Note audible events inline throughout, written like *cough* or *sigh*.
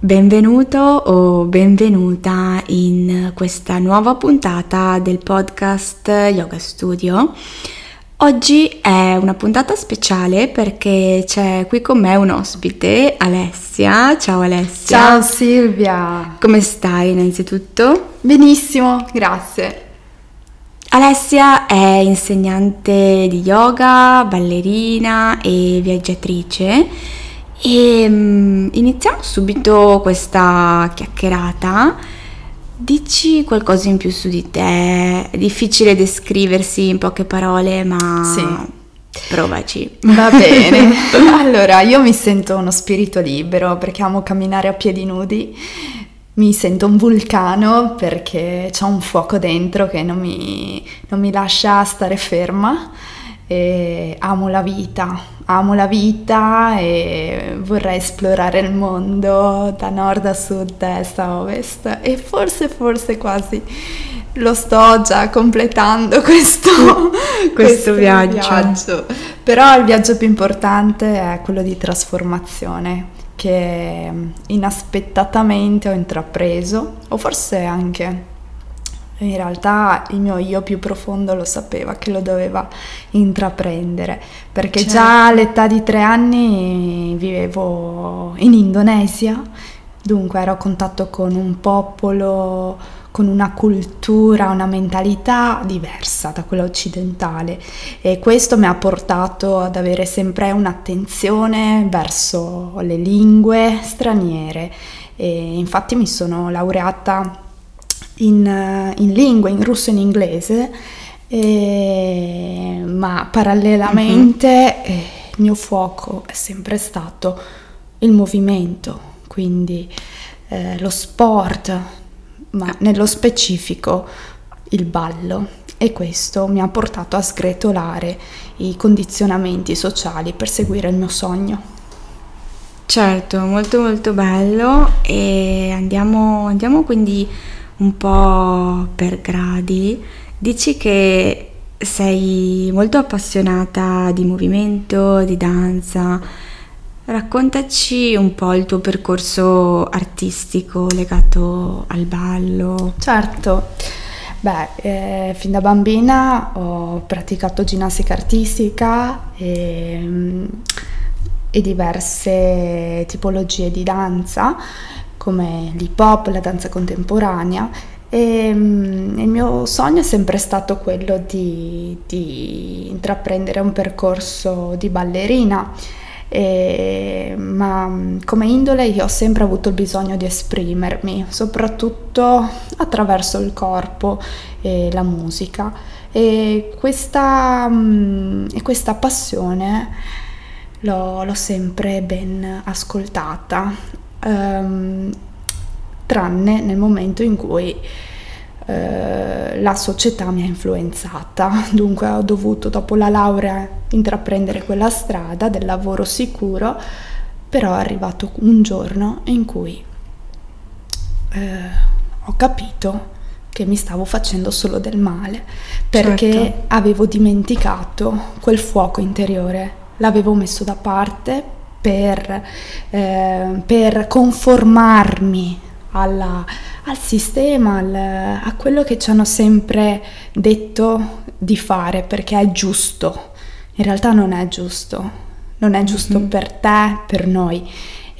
Benvenuto o benvenuta in questa nuova puntata del podcast Yoga Studio. Oggi è una puntata speciale perché c'è qui con me un ospite, Alessia. Ciao Alessia. Ciao Silvia. Come stai innanzitutto? Benissimo, grazie. Alessia è insegnante di yoga, ballerina e viaggiatrice e um, iniziamo subito questa chiacchierata. Dici qualcosa in più su di te. È difficile descriversi in poche parole, ma sì. provaci. Va *laughs* bene. allora, io mi sento uno spirito libero perché amo camminare a piedi nudi. Mi sento un vulcano perché c'è un fuoco dentro che non mi, non mi lascia stare ferma. E amo la vita, amo la vita e vorrei esplorare il mondo da nord a sud, da est a ovest e forse, forse quasi lo sto già completando *laughs* questo, *laughs* questo, questo viaggio. viaggio. Però il viaggio più importante è quello di trasformazione che inaspettatamente ho intrapreso o forse anche in realtà il mio io più profondo lo sapeva che lo doveva intraprendere, perché certo. già all'età di tre anni vivevo in Indonesia, dunque ero a contatto con un popolo, con una cultura, una mentalità diversa da quella occidentale e questo mi ha portato ad avere sempre un'attenzione verso le lingue straniere e infatti mi sono laureata in, eh, in lingua, in russo e in inglese, e, ma parallelamente mm-hmm. eh, il mio fuoco è sempre stato il movimento, quindi eh, lo sport, ma nello specifico il ballo e questo mi ha portato a sgretolare i condizionamenti sociali per seguire il mio sogno. Certo, molto molto bello e andiamo, andiamo quindi un po' per gradi, dici che sei molto appassionata di movimento, di danza. Raccontaci un po' il tuo percorso artistico legato al ballo. Certo, beh, eh, fin da bambina ho praticato ginnastica artistica e, mm, e diverse tipologie di danza come l'hip hop, la danza contemporanea e um, il mio sogno è sempre stato quello di, di intraprendere un percorso di ballerina, e, ma come indole io ho sempre avuto il bisogno di esprimermi, soprattutto attraverso il corpo e la musica. E questa, um, e questa passione l'ho, l'ho sempre ben ascoltata ehm, tranne nel momento in cui eh, la società mi ha influenzata, dunque ho dovuto dopo la laurea intraprendere quella strada del lavoro sicuro, però è arrivato un giorno in cui eh, ho capito che mi stavo facendo solo del male perché certo. avevo dimenticato quel fuoco interiore, l'avevo messo da parte per, eh, per conformarmi alla, al sistema, al, a quello che ci hanno sempre detto di fare perché è giusto. In realtà non è giusto, non è giusto mm-hmm. per te, per noi.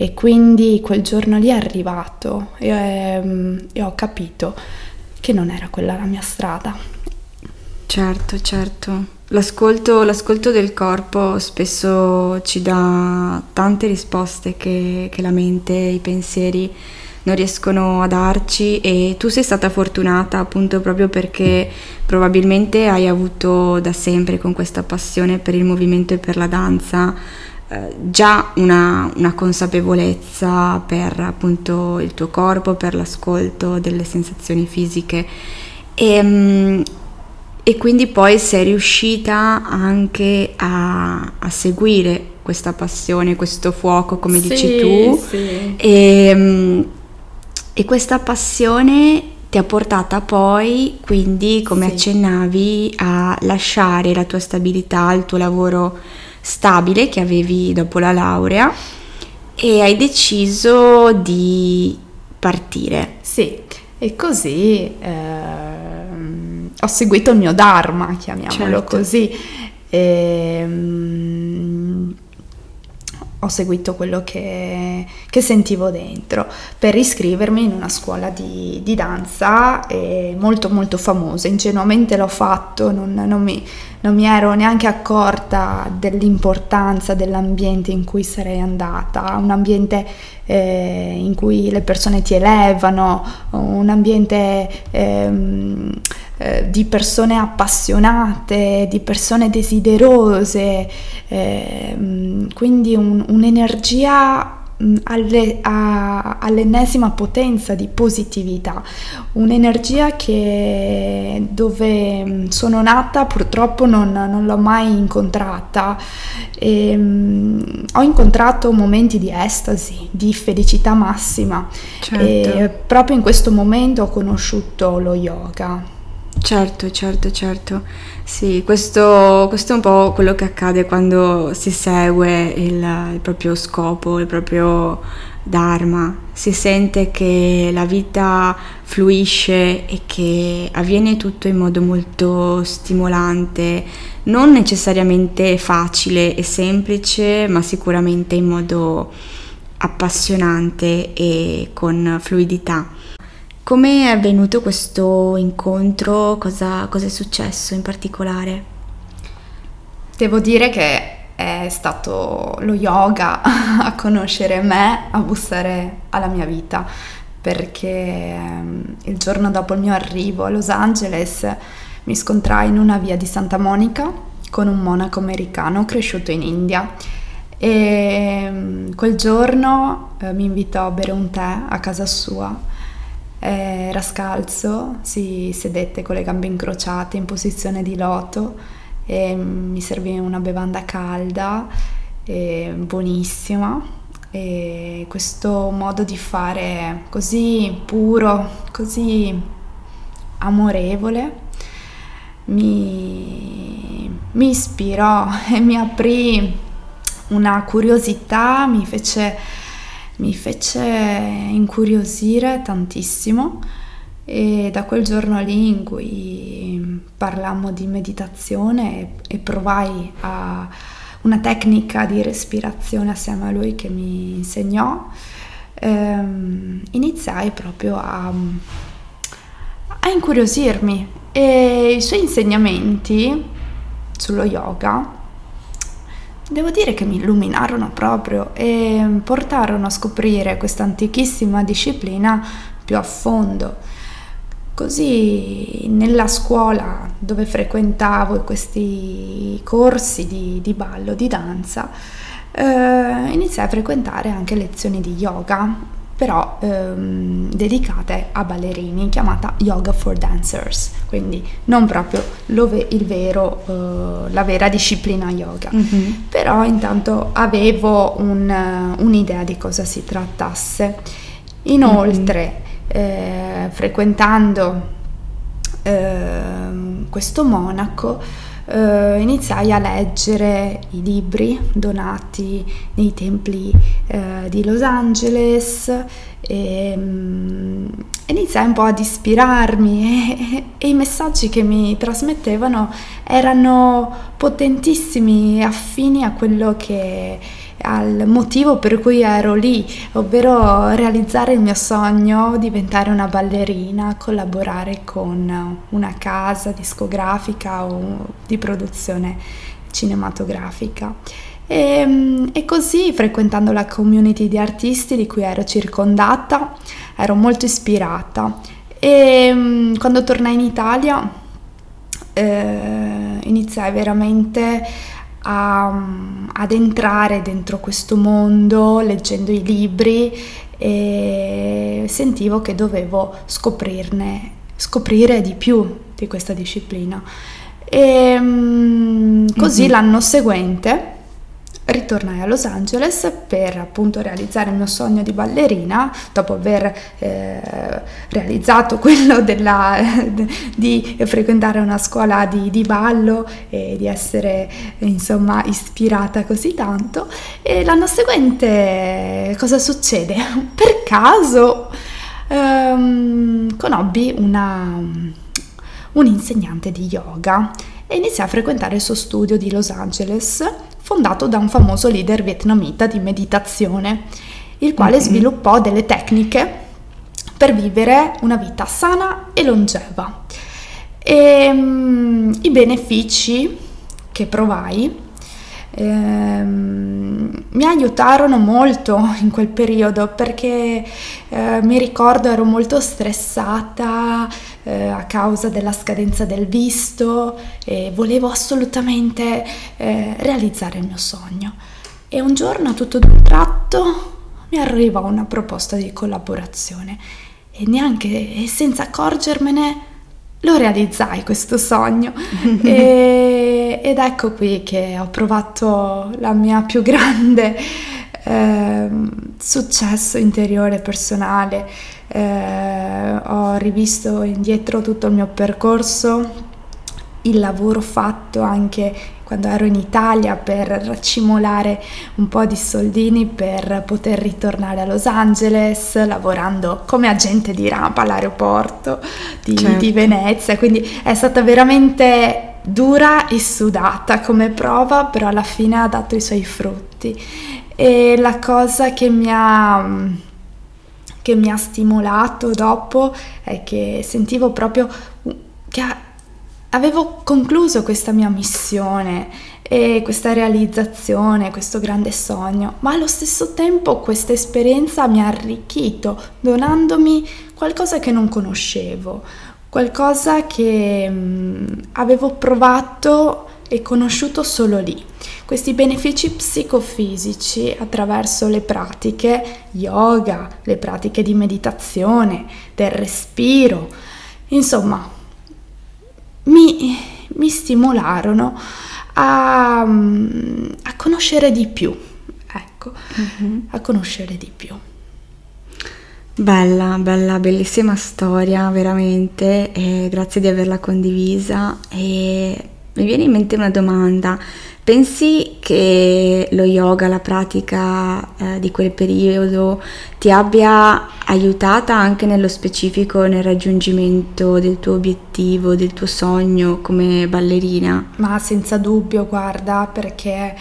E quindi quel giorno lì è arrivato e, ehm, e ho capito che non era quella la mia strada. Certo, certo. L'ascolto, l'ascolto, del corpo spesso ci dà tante risposte che, che, la mente, i pensieri non riescono a darci e tu sei stata fortunata appunto proprio perché probabilmente hai avuto da sempre con questa passione per il movimento e per la danza eh, già una, una, consapevolezza per appunto il tuo corpo, per l'ascolto delle sensazioni fisiche. E, mm, e quindi poi sei riuscita anche a, a seguire questa passione, questo fuoco, come sì, dici tu. Sì. E, mm, e, questa passione ti ha portata poi, quindi, come sì. accennavi, a lasciare la tua stabilità, il tuo lavoro stabile che avevi dopo la laurea e hai deciso di partire. Sì, e così ehm, ho seguito il mio Dharma, chiamiamolo certo. così. E, ehm, ho seguito quello che, che, sentivo dentro per iscrivermi in una scuola di, di danza molto molto famosa. Ingenuamente l'ho fatto, non, non, mi, non, mi, ero neanche accorta dell'importanza dell'ambiente in cui sarei andata, un ambiente eh, in cui le persone ti elevano, un ambiente... Ehm, eh, di persone appassionate, di persone desiderose, eh, quindi un, un'energia alle, a, all'ennesima potenza di positività, un'energia che dove sono nata purtroppo non, non l'ho mai incontrata. E, um, ho incontrato momenti di estasi, di felicità massima certo. e proprio in questo momento ho conosciuto lo yoga. Certo, certo, certo. Sì, questo, questo, è un po' quello che accade quando si segue il, il, proprio scopo, il proprio dharma. Si sente che la vita fluisce e che avviene tutto in modo molto stimolante, non necessariamente facile e semplice, ma sicuramente in modo appassionante e con fluidità. Come è avvenuto questo incontro? Cosa, cosa è successo in particolare? Devo dire che è stato lo yoga *laughs* a conoscere me, a bussare alla mia vita, perché ehm, il giorno dopo il mio arrivo a Los Angeles mi scontrai in una via di Santa Monica con un monaco americano cresciuto in India e ehm, quel giorno eh, mi invitò a bere un tè a casa sua era scalzo, si sedette con le gambe incrociate in posizione di loto e mi servì una bevanda calda e buonissima. E questo modo di fare così puro, così amorevole mi, mi ispirò *laughs* e mi aprì una curiosità, mi fece mi fece incuriosire tantissimo e da quel giorno lì in cui parlammo di meditazione e, provai una tecnica di respirazione assieme a lui che mi insegnò, ehm, iniziai proprio a, a incuriosirmi. E i suoi insegnamenti sullo yoga Devo dire che mi illuminarono proprio e portarono a scoprire questa antichissima disciplina più a fondo. Così nella scuola dove frequentavo questi corsi di, di ballo, di danza, eh, iniziai a frequentare anche lezioni di yoga però ehm, dedicate a ballerini, chiamata Yoga for Dancers, quindi non proprio il vero, eh, la vera disciplina yoga. Mm-hmm. Però intanto avevo un, un'idea di cosa si trattasse. Inoltre, mm-hmm. eh, frequentando eh, questo monaco, eh, iniziai a leggere i libri donati nei templi eh, di Los Angeles e um, iniziai un po' ad ispirarmi *laughs* e, e, i messaggi che mi trasmettevano erano potentissimi e affini a quello che al motivo per cui ero lì, ovvero realizzare il mio sogno, diventare una ballerina, collaborare con una casa discografica o di produzione cinematografica. E, e, così, frequentando la community di artisti di cui ero circondata, ero molto ispirata. E quando tornai in Italia, eh, iniziai veramente a, ad entrare dentro questo mondo leggendo i libri e sentivo che dovevo scoprirne, scoprire di più di questa disciplina. E così mm-hmm. l'anno seguente ritornai a Los Angeles per appunto realizzare il mio sogno di ballerina, dopo aver eh, realizzato *laughs* quello della, *laughs* di frequentare una scuola di, di, ballo e di essere insomma ispirata così tanto. E l'anno seguente cosa succede? *laughs* Per caso ehm, conobbi una, un insegnante di yoga e iniziai a frequentare il suo studio di Los Angeles fondato da un famoso leader vietnamita di meditazione, il quale mm-hmm. sviluppò delle tecniche per vivere una vita sana e longeva. E, um, I benefici che provai ehm, mi aiutarono molto in quel periodo perché eh, mi ricordo ero molto stressata eh, a causa della scadenza del visto e volevo assolutamente eh, realizzare il mio sogno. E un giorno tutto d'un tratto mi arrivò una proposta di collaborazione e neanche senza accorgermene lo realizzai questo sogno *laughs* e, ed ecco qui che ho provato la mia più grande eh, successo interiore personale eh, ho rivisto indietro tutto il mio percorso il lavoro fatto anche quando ero in Italia per raccimolare un po' di soldini per poter ritornare a Los Angeles lavorando come agente di rampa all'aeroporto di, certo. di Venezia, quindi è stata veramente dura e sudata come prova, però alla fine ha dato i suoi frutti. E la cosa che mi ha, che mi ha stimolato dopo è che sentivo proprio che avevo concluso questa mia missione e questa realizzazione, questo grande sogno, ma allo stesso tempo questa esperienza mi ha arricchito, donandomi qualcosa che non conoscevo, qualcosa che mm, avevo provato e conosciuto solo lì. Questi benefici psicofisici attraverso le pratiche yoga, le pratiche di meditazione, del respiro, insomma, mi, mi stimolarono a, a, conoscere di più, ecco, mm-hmm. a conoscere di più. Bella, bella, bellissima storia, veramente, e grazie di averla condivisa. E mi viene in mente una domanda. Pensi che lo yoga, la pratica eh, di quel periodo, ti abbia aiutata anche nello specifico nel raggiungimento del tuo obiettivo, del tuo sogno come ballerina? Ma senza dubbio, guarda, perché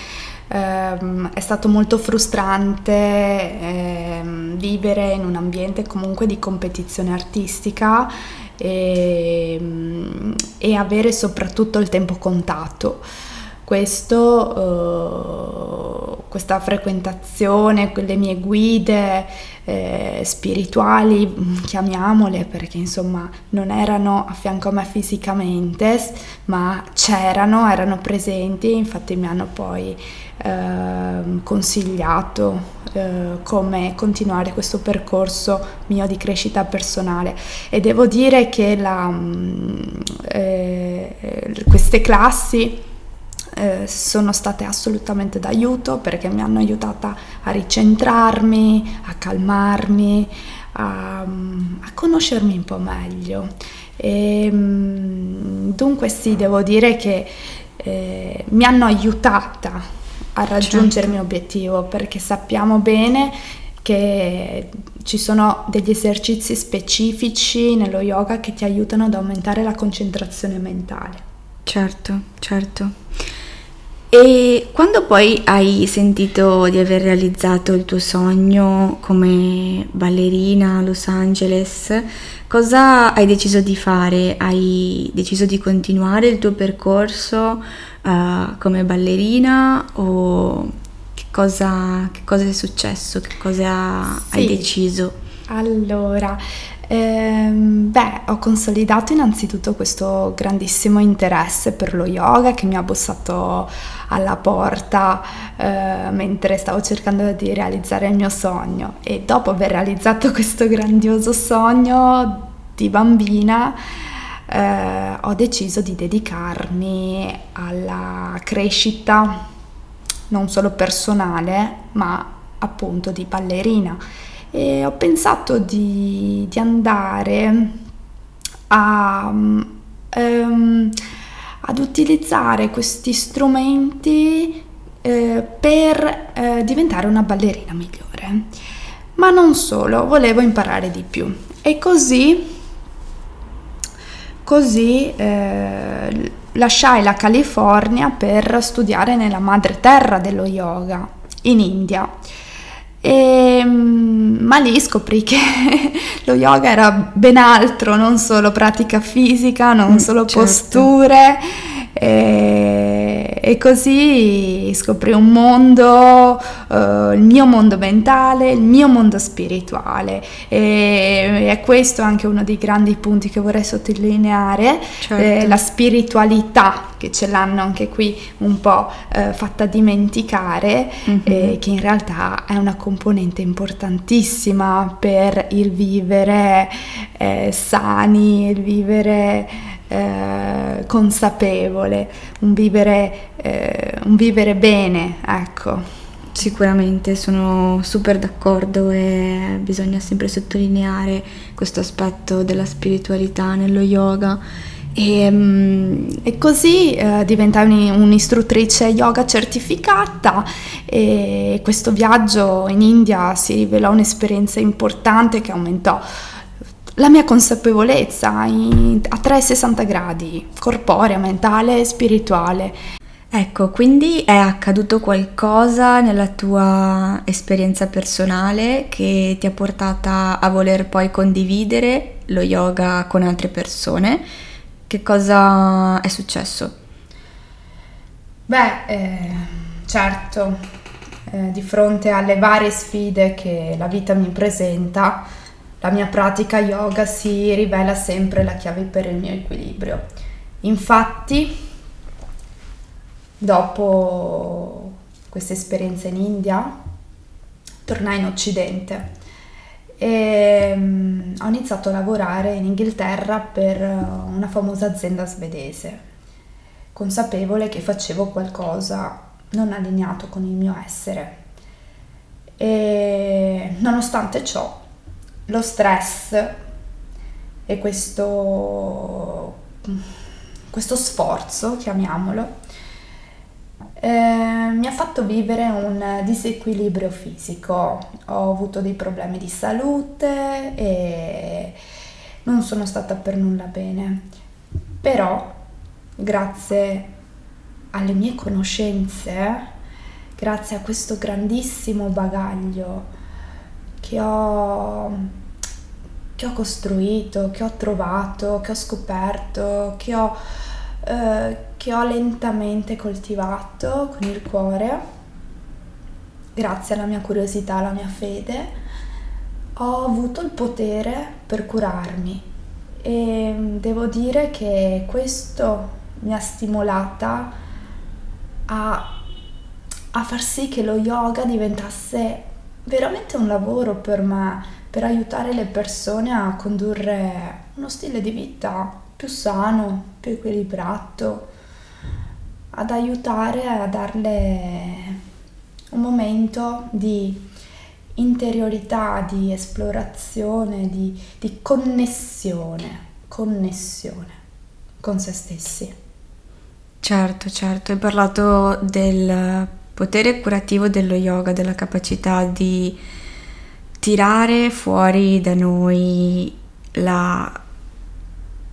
ehm, è stato molto frustrante ehm, vivere in un ambiente comunque di competizione artistica e, e avere soprattutto il tempo contato questo, uh, questa frequentazione, le mie guide eh, spirituali, chiamiamole, perché insomma non erano a fianco a me fisicamente, ma c'erano, erano presenti, infatti mi hanno poi eh, consigliato eh, come continuare questo percorso mio di crescita personale e devo dire che la, mm, eh, queste classi eh, sono state assolutamente d'aiuto perché mi hanno aiutata a ricentrarmi, a calmarmi, a, a conoscermi un po' meglio. E, mm, dunque sì, devo dire che eh, mi hanno aiutata a raggiungere certo. il mio obiettivo perché sappiamo bene che ci sono degli esercizi specifici nello yoga che ti aiutano ad aumentare la concentrazione mentale. Certo, certo. E quando poi hai sentito di aver realizzato il tuo sogno come ballerina a Los Angeles, cosa hai deciso di fare? Hai deciso di continuare il tuo percorso uh, come ballerina o che cosa, che cosa, è successo? Che cosa sì. hai deciso? Allora, Ehm, beh, ho consolidato innanzitutto questo grandissimo interesse per lo yoga che mi ha bussato alla porta eh, mentre stavo cercando di realizzare il mio sogno e dopo aver realizzato questo grandioso sogno di bambina eh, ho deciso di dedicarmi alla crescita non solo personale, ma appunto di ballerina. E ho pensato di, di andare a, um, ad utilizzare questi strumenti eh, per eh, diventare una ballerina migliore. Ma non solo, volevo imparare di più. E così, così eh, lasciai la California per studiare nella madre terra dello yoga, in India. E, mm, ma lì scoprì che *laughs* lo yoga era ben altro, non solo pratica fisica, non mm, solo certo. posture e, e così scoprì un mondo, uh, il mio mondo mentale, il mio mondo spirituale e è questo anche uno dei grandi punti che vorrei sottolineare, certo. eh, la spiritualità che ce l'hanno anche qui un po' eh, fatta dimenticare, mm-hmm. eh, che in realtà è una componente importantissima per il vivere eh, sani, il vivere eh, consapevole, un vivere, eh, un vivere bene, ecco. Sicuramente sono super d'accordo e bisogna sempre sottolineare questo aspetto della spiritualità nello yoga. E, mm, e così eh, diventai un'istruttrice yoga certificata e questo viaggio in India si rivelò un'esperienza importante che aumentò la mia consapevolezza in, a 360 gradi, corporea, mentale e spirituale. Ecco, quindi è accaduto qualcosa nella tua esperienza personale che ti ha portata a voler poi condividere lo yoga con altre persone? Che cosa è successo? Beh, eh, certo, eh, di fronte alle varie sfide che la vita mi presenta, la mia pratica yoga si rivela sempre la chiave per il mio equilibrio. Infatti, dopo questa esperienza in India, tornai in Occidente e um, ho iniziato a lavorare in Inghilterra per uh, una famosa azienda svedese, consapevole che facevo qualcosa non allineato con il mio essere. E nonostante ciò lo stress e questo, questo sforzo, chiamiamolo, eh, mi ha fatto vivere un disequilibrio fisico. Ho avuto dei problemi di salute e non sono stata per nulla bene. Però, grazie alle mie conoscenze, grazie a questo grandissimo bagaglio che ho, che ho costruito, che ho trovato, che ho scoperto, che ho, eh, che ho lentamente coltivato con il cuore, grazie alla mia curiosità, alla mia fede, ho avuto il potere per curarmi. E devo dire che questo mi ha stimolata a, a far sì che lo yoga diventasse veramente un lavoro per me, per aiutare le persone a condurre uno stile di vita più sano, più equilibrato, ad aiutare a darle un momento di interiorità, di esplorazione, di, di connessione, connessione con se stessi. Certo, certo, hai parlato del potere curativo dello yoga, della capacità di tirare fuori da noi la,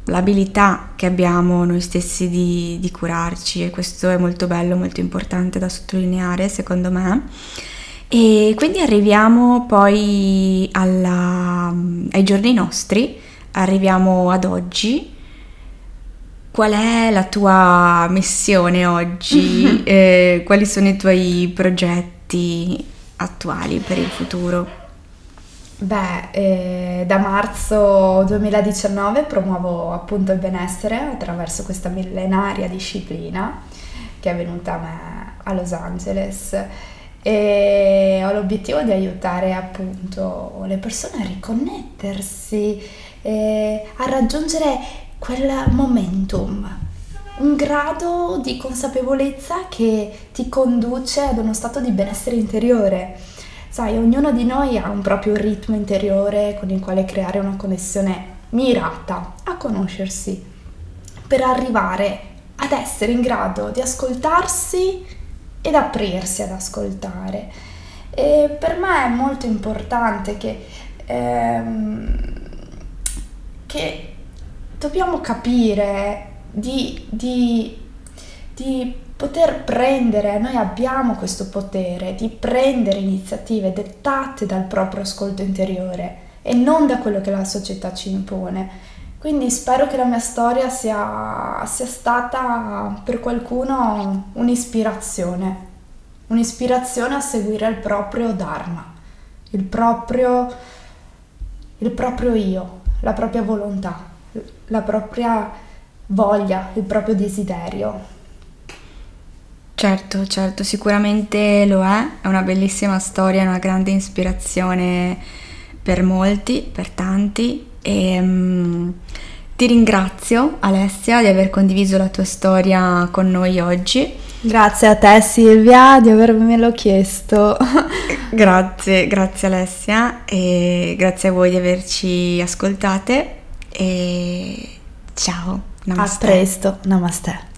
l'abilità che abbiamo noi stessi di, di, curarci. E questo è molto bello, molto importante da sottolineare secondo me. E quindi arriviamo poi alla, ai giorni nostri, arriviamo ad oggi Qual è la tua missione oggi? eh, quali sono i tuoi progetti attuali per il futuro? Beh, eh, da marzo 2019 promuovo appunto il benessere attraverso questa millenaria disciplina che è venuta a me a Los Angeles e ho l'obiettivo di aiutare appunto le persone a riconnettersi, eh, a raggiungere quel momentum un grado di consapevolezza che ti conduce ad uno stato di benessere interiore. Sai, ognuno di noi ha un proprio ritmo interiore con il quale creare una connessione mirata a conoscersi per arrivare ad essere in grado di ascoltarsi ed aprirsi ad ascoltare. E per me è molto importante che, ehm, che dobbiamo capire di, di, di poter prendere, noi abbiamo questo potere di prendere iniziative dettate dal proprio ascolto interiore e non da quello che la società ci impone. Quindi spero che la mia storia sia, sia stata per qualcuno un'ispirazione, un'ispirazione a seguire il proprio Dharma, il proprio, il proprio io, la propria volontà, la propria voglia, il proprio desiderio. Certo, certo, sicuramente lo è, è una bellissima storia, una grande ispirazione per molti, per tanti e um, ti ringrazio Alessia di aver condiviso la tua storia con noi oggi. Grazie a te Silvia di avermelo chiesto. *laughs* grazie, grazie Alessia e grazie a voi di averci ascoltate e ciao. Namaste. A presto, namaste.